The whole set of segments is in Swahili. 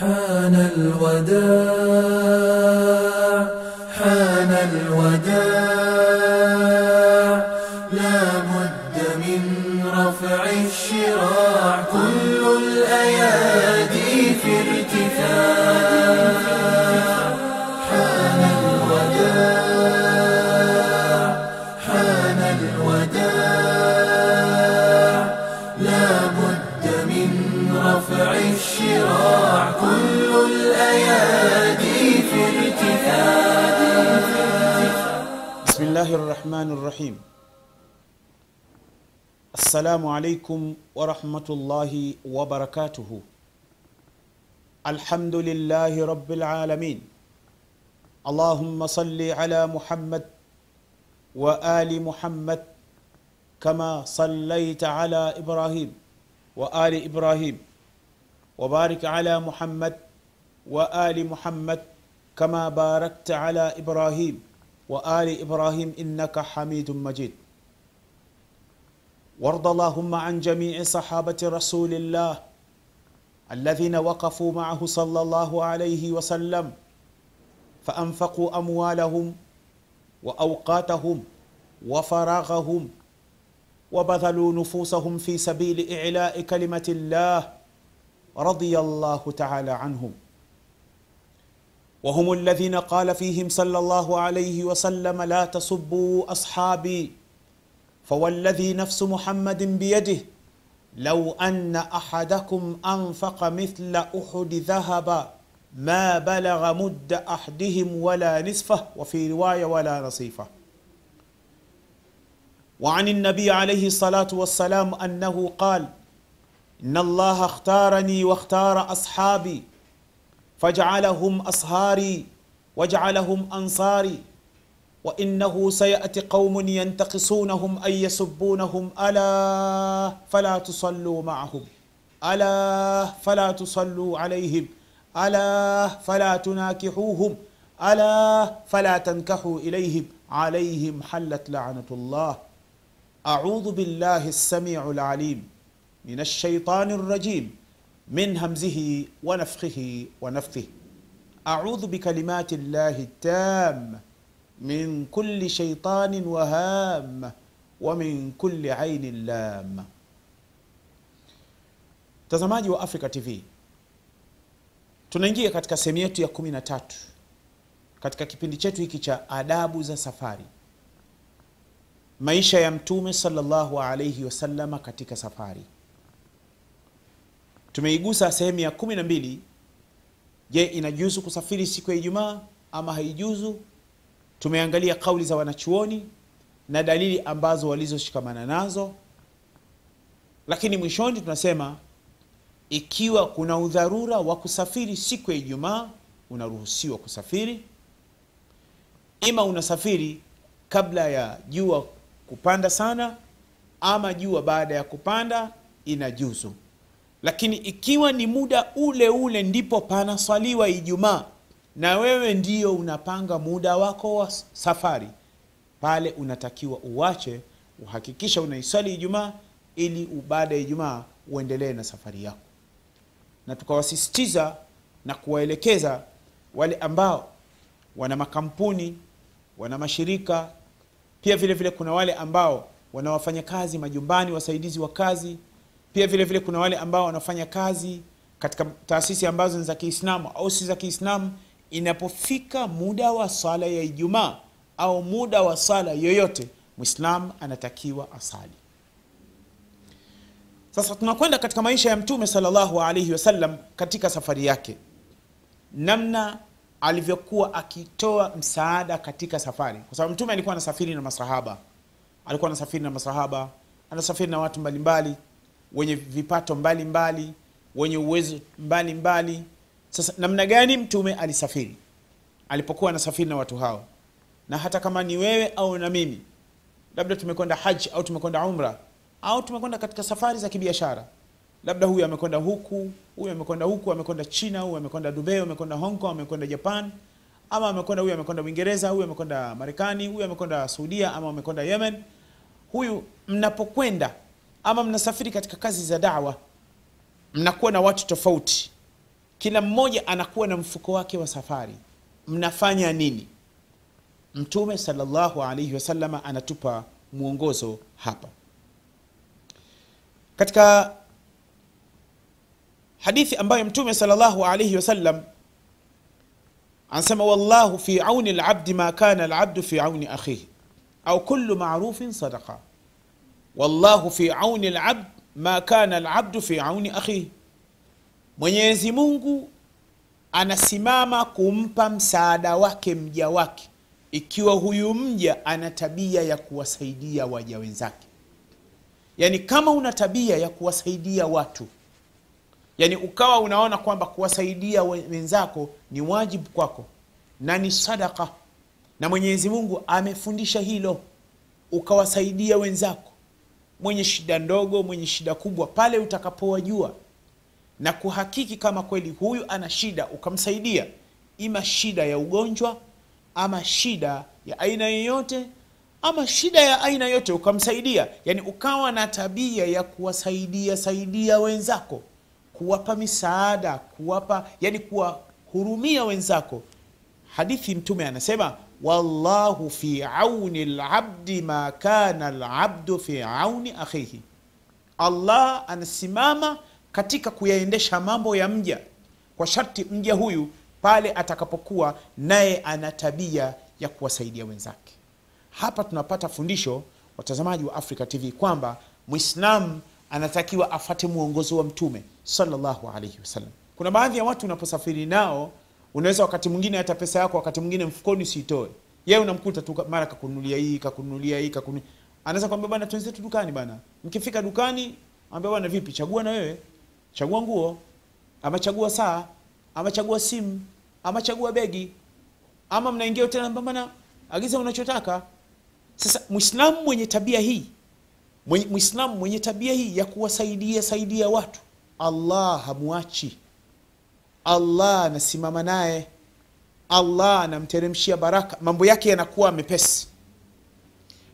حان الوداع حان الوداع. رفع الشراع كل الأيادي في ارتفاع بسم الله الرحمن الرحيم. السلام عليكم ورحمة الله وبركاته. الحمد لله رب العالمين. اللهم صل على محمد وآل محمد كما صليت على إبراهيم وآل إبراهيم. وبارك على محمد وآل محمد كما باركت على إبراهيم وآل إبراهيم إنك حميد مجيد. وارض اللهم عن جميع صحابة رسول الله الذين وقفوا معه صلى الله عليه وسلم فأنفقوا أموالهم وأوقاتهم وفراغهم وبذلوا نفوسهم في سبيل إعلاء كلمة الله رضي الله تعالى عنهم. وهم الذين قال فيهم صلى الله عليه وسلم لا تصبوا أصحابي فوالذي نفس محمد بيده لو أن أحدكم أنفق مثل أحد ذهبا ما بلغ مد أحدهم ولا نصفه. وفي رواية ولا نصيفه. وعن النبي عليه الصلاة والسلام أنه قال إن الله اختارني واختار أصحابي فجعلهم أصهاري وجعلهم أنصاري وإنه سيأتي قوم ينتقصونهم أي يسبونهم ألا فلا تصلوا معهم ألا فلا تصلوا عليهم ألا فلا تناكحوهم ألا فلا تنكحوا إليهم عليهم حلت لعنة الله. أعوذ بالله السميع العليم. min ashaitani rrajim. Min hamzihi wa nafkhihi audhu bikalimati llahi tamma min kulli shaitanin wahama wa min ainin lama. Mtazamaji wa Africa TV, tunaingia katika sehemu yetu ya kumi na tatu katika kipindi chetu hiki cha adabu za safari, maisha ya Mtume sallallahu alaihi wasallama katika safari tumeigusa sehemu ya 12 je inajuzu kusafiri siku ya ijumaa ama haijuzu? Tumeangalia kauli za wanachuoni na dalili ambazo walizoshikamana nazo. Lakini mwishoni tunasema ikiwa kuna udharura wa kusafiri siku ya ijumaa unaruhusiwa kusafiri. Ima unasafiri kabla ya jua kupanda sana ama jua baada ya kupanda inajuzu lakini ikiwa ni muda ule ule ndipo panaswaliwa ijumaa na wewe ndio unapanga muda wako wa safari pale unatakiwa uwache uhakikisha unaiswali ijumaa ili baada ya ijumaa uendelee na safari yako. Na tukawasisitiza na kuwaelekeza wale ambao wana makampuni wana mashirika pia vile vile kuna wale ambao wana wafanyakazi majumbani wasaidizi wa kazi pia vile vile kuna wale ambao wanafanya kazi katika taasisi ambazo ni za kiislamu au si za kiislamu inapofika muda wa swala ya ijumaa au muda wa swala yoyote mwislam anatakiwa asali. Sasa tunakwenda katika maisha ya mtume salllahu alaihi wasallam katika safari yake. Namna alivyokuwa akitoa msaada katika safari. Kwa sababu mtume alikuwa anasafiri na masahaba. Alikuwa anasafiri na masahaba anasafiri na watu mbalimbali. mbali, wenye vipato mbalimbali mbali, wenye uwezo mbalimbali. Mbali. sasa namna gani mtume alisafiri? Alipokuwa anasafiri na watu hao. Na hata kama ni wewe au na mimi labda tumekwenda haji au tumekwenda umra au tumekwenda katika safari za kibiashara. Labda huyu amekwenda huku huyu amekwenda huku amekwenda china huyu amekwenda dubai amekwenda hong kong amekwenda japan. Ama amekwenda huyu amekwenda uingereza huyu amekwenda marekani huyu amekwenda saudia ama amekwenda yemen. Huyu mnapokwenda ama mnasafiri katika kazi za dawa mnakuwa na watu tofauti. Kila mmoja anakuwa na mfuko wake wa safari. Mnafanya nini? Mtume salllahu alaihi wasalama anatupa mwongozo hapa. Katika hadithi ambayo mtume salllahu alaihi wasallam anasema wallahu fi auni labdi ma kana labdu fi auni akhihi au kullu marufin sadaqa wallahu fi auni labd ma kana labdu fi auni akhihi mwenyezi mungu anasimama kumpa msaada wake mja wake. Ikiwa huyu mja ana tabia ya kuwasaidia waja wenzake. Yaani kama una tabia ya kuwasaidia watu yaani ukawa unaona kwamba kuwasaidia wenzako ni wajibu kwako na ni sadaka na mwenyezi mungu amefundisha hilo ukawasaidia wenzako mwenye shida ndogo mwenye shida kubwa pale utakapowajua. Na kuhakiki kama kweli huyu ana shida ukamsaidia. Ima shida ya ugonjwa ama shida ya aina yoyote ama shida ya aina yote ukamsaidia. Yani ukawa na tabia ya kuwasaidia saidia wenzako. Kuwapa misaada kuwapa yani kuwahurumia wenzako hadithi mtume anasema wallahu fi auni labdi ma kana labdu fi auni akhihi. Allah anasimama katika kuyaendesha mambo ya mja. Kwa sharti mja huyu pale atakapokuwa naye ana tabia ya kuwasaidia wenzake. Hapa tunapata fundisho watazamaji wa africa tv kwamba mwislamu anatakiwa afate mwongozo wa mtume salllahu alaihi wasallam. Kuna baadhi ya watu unaposafiri nao unaweza wakati mwingine hata pesa yako wakati mwingine mfukoni usiitoe yeye unamkuta tu mara kakunulia hii kakunulia hii kakunu anaweza kwambia bana twenzetu dukani bana. Mkifika dukani ambia bana vipi? Chagua na wewe. Chagua nguo. Ama chagua saa. Ama chagua simu. Ama chagua begi. Ama mnaingia tena bana agiza unachotaka. Sasa mwislamu mwenye tabia hii mwislamu mwenye tabia hii ya kuwasaidia saidia watu allah hamwachi allah anasimama naye. Allah anamteremshia baraka. Mambo yake yanakuwa mepesi.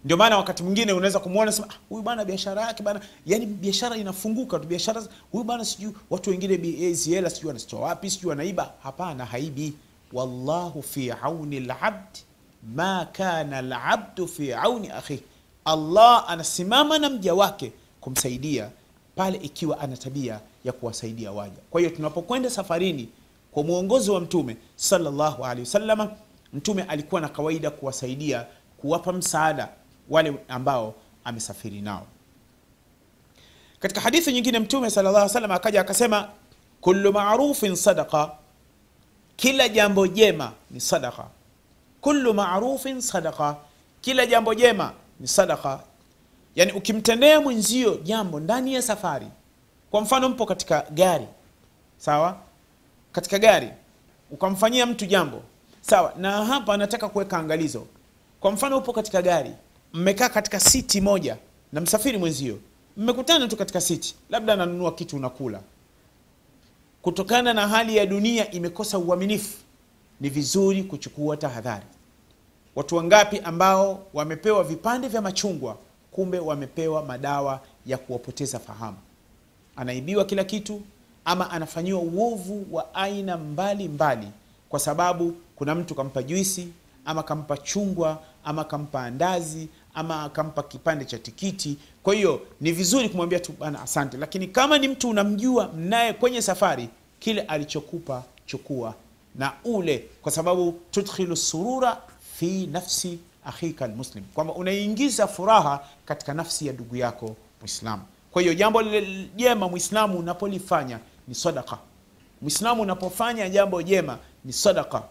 Ndio maana wakati mwingine unaweza kumwona sema huyu ah, bana biashara yake bana. Yani biashara inafunguka tu biashara huyu bana sijui watu wengine ziela sijui anazitoa wapi sijui anaiba. Hapana haibi. Wallahu fi auni labd ma kana labdu fi auni akhihi allah anasimama na mja wake kumsaidia pale ikiwa ana tabia ya kuwasaidia waja. Kwa hiyo tunapokwenda safarini kwa mwongozo wa mtume salllahu alehi wasalama mtume alikuwa na kawaida kuwasaidia kuwapa msaada wale ambao amesafiri nao. Katika hadithi nyingine mtume sala llah salam akaja akasema kullu marufin sadaqa kila jambo jema ni sadaqa. Kullu marufin sadaqa kila jambo jema ni sadaqa yani ukimtendea mwenzio jambo ndani ya safari. Kwa mfano mpo katika gari. Sawa? Katika gari. Ukamfanyia mtu jambo. Sawa? Na hapa nataka kuweka angalizo. Kwa mfano upo katika gari. Mmekaa katika siti moja na msafiri mwenzio. Mmekutana tu katika siti. Labda ananunua kitu unakula kutokana na hali ya dunia imekosa uaminifu ni vizuri kuchukua tahadhari. Watu wangapi ambao wamepewa vipande vya machungwa kumbe wamepewa madawa ya kuwapoteza fahamu. Anaibiwa kila kitu ama anafanyiwa uovu wa aina mbalimbali mbali kwa sababu kuna mtu kampa juisi ama kampa chungwa ama kampa andazi ama akampa kipande cha tikiti. Kwa hiyo ni vizuri kumwambia tu bana asante. Lakini kama ni mtu unamjua mnaye kwenye safari kile alichokupa chukua na ule kwa sababu tudkhilu surura fi nafsi akhika almuslim. Kwamba unaingiza furaha katika nafsi ya ndugu yako mwislamu kwa hiyo jambo lile jema mwislamu unapolifanya ni sadaka mwislamu unapofanya jambo jema ni sadaka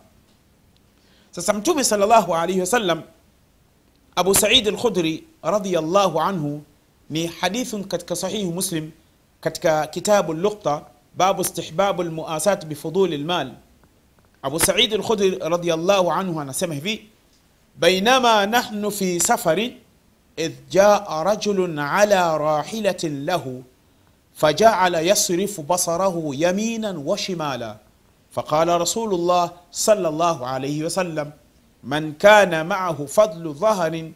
sasa mtume salllahu alaihi wasallam abu said alkhudri anhu ni hadithun katika sahihu muslim katika kitabu luqta babu istihbabu lmuasat bifuduli lmal abu said alkhudri anhu anasema hivi بينما نحن في سفر إذ جاء رجل على راحلة له فجعل يصرف بصره يمينا وشمالا. فقال رسول الله صلى الله عليه وسلم من كان معه فضل ظهر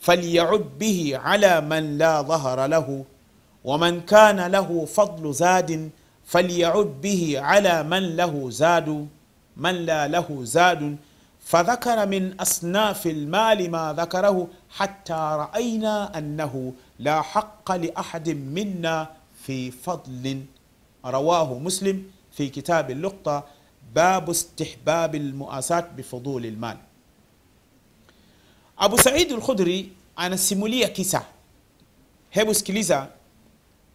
فليعد به على من لا ظهر له ومن كان له فضل زاد فليعد به على من له زاد من لا له زاد فذكر من أصناف المال ما ذكره حتى رأينا أنه لا حق لأحد منا في فضل. رواه مسلم في كتاب اللقطة باب استحباب المؤاساة بفضول المال. Abu Said al-Khudri anasimulia kisa. Hebu sikiliza,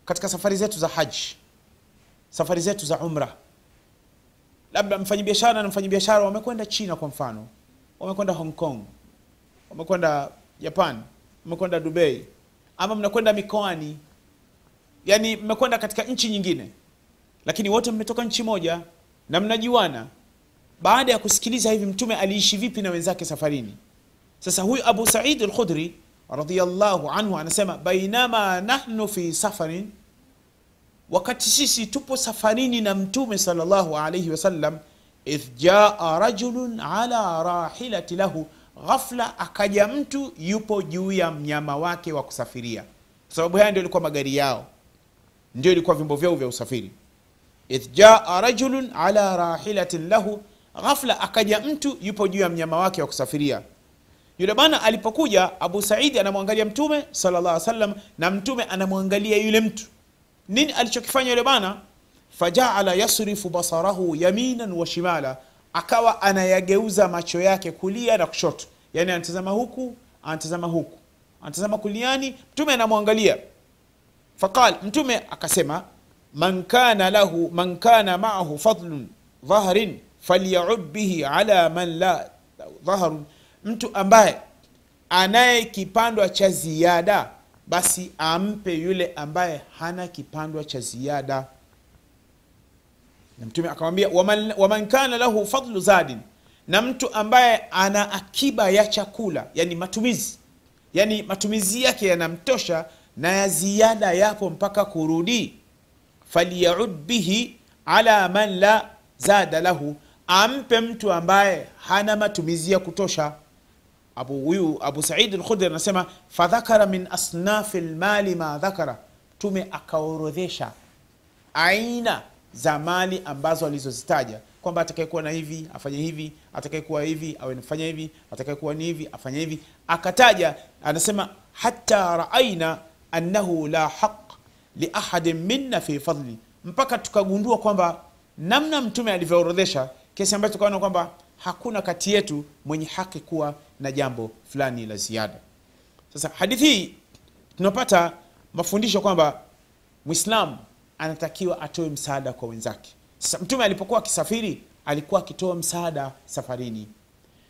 katika safari zetu za haji, safari zetu za umra, labda mfanyabiashara na mfanyabiashara wamekwenda China kwa mfano, wamekwenda Hong Kong, wamekwenda Japan, wamekwenda Dubai, ama mnakwenda mikoani, yani mmekwenda katika nchi nyingine, lakini wote mmetoka nchi moja na mnajuana. Baada ya kusikiliza hivi, Mtume aliishi vipi na wenzake safarini? Sasa huyu Abu Said al-Khudri anhu anasema, bainama nahnu fi safarin, wakati sisi tupo safarini na Mtume salllahu alaihi wasallam, idh jaa rajulun ala rahilati lahu, ghafla akaja mtu yupo juu ya mnyama wake wa kusafiria, kwa sababu haya ndio ilikuwa magari yao, ndio ilikuwa vyombo vyao vya usafiri. idh jaa rajulun ala rahilatin lahu, ghafla akaja mtu yupo juu ya mnyama wake wa kusafiria yule bana alipokuja, Abu Saidi anamwangalia Mtume salllah salam na Mtume anamwangalia yule mtu. Nini alichokifanya yule bana? Fajaala yasrifu basarahu yaminan wa shimala, akawa anayageuza macho yake kulia na kushoto, yani anatazama huku, anatazama huku, anatazama kuliani, Mtume anamwangalia. Faqal, Mtume akasema, man kana lahu man kana maahu fadlun dhahrin falyaud bihi ala man la dhahrun mtu ambaye anaye kipandwa cha ziada basi ampe yule ambaye hana kipandwa cha ziada. Na Mtume akamwambia waman, waman kana lahu fadlu zadin, na mtu ambaye ana akiba ya chakula, yani matumizi, yani matumizi yake yanamtosha na ya ziada yapo mpaka kurudi, falyaud bihi ala man la zada lahu, ampe mtu ambaye hana matumizi ya kutosha. Abu huyu Abu Said al-Khudri anasema fadhakara min asnafi lmali ma dhakara, Mtume akaorodhesha aina za mali ambazo alizozitaja kwamba atakayekuwa na hivi afanye hivi, atakayekuwa hivi awe nafanya hivi, atakayekuwa ni hivi afanye hivi. Akataja anasema hata raaina annahu la haq liahadin minna fi fadli, mpaka tukagundua kwamba namna Mtume alivyoorodhesha kesi ambacho tukaona kwamba hakuna kati yetu mwenye haki kuwa na jambo fulani la ziada. Sasa hadithi hii tunapata mafundisho kwamba Muislamu anatakiwa atoe msaada kwa wenzake. Mtume alipokuwa akisafiri alikuwa akitoa msaada safarini,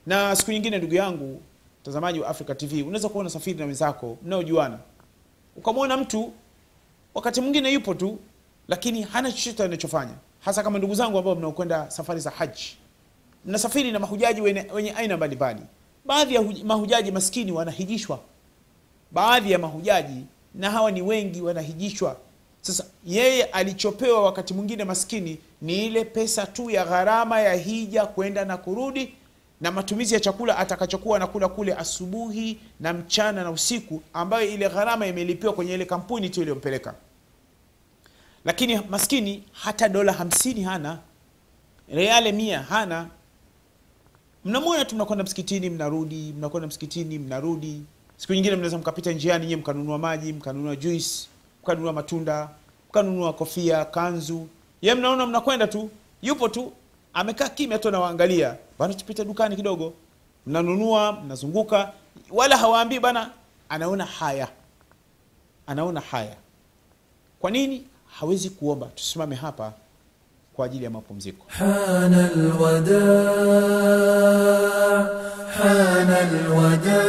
na siku nyingine, ndugu yangu mtazamaji wa Africa TV, unaweza kuwa unasafiri na wenzako mnaojuana, ukamwona mtu wakati mwingine yupo tu, lakini hana chochote anachofanya, hasa kama ndugu zangu ambao mnaokwenda safari za haji mnasafiri na mahujaji wenye, wenye aina mbalimbali. Baadhi ya mahujaji maskini wanahijishwa, baadhi ya mahujaji na hawa ni wengi wanahijishwa. Sasa yeye alichopewa wakati mwingine maskini ni ile pesa tu ya gharama ya hija kwenda na kurudi na matumizi ya chakula atakachokuwa anakula kule asubuhi na mchana na usiku, ambayo ile gharama imelipiwa kwenye ile kampuni tu iliyompeleka. Lakini maskini hata dola hamsini hana, reale mia hana mnamwona tu mnakwenda msikitini mnarudi, mnakwenda msikitini mnarudi. Siku nyingine mnaweza mkapita njiani nyie mkanunua maji, mkanunua juice, mkanunua matunda, mkanunua kofia, kanzu. Ye mnaona mnakwenda tu, yupo tu amekaa kimya tu anawaangalia, bana, tupite dukani kidogo. Mnanunua, mnazunguka, wala hawaambii bana. Anaona haya, anaona haya. Kwa nini hawezi kuomba? Tusimame hapa kwa ajili ya mapumziko. hana alwada hana alwada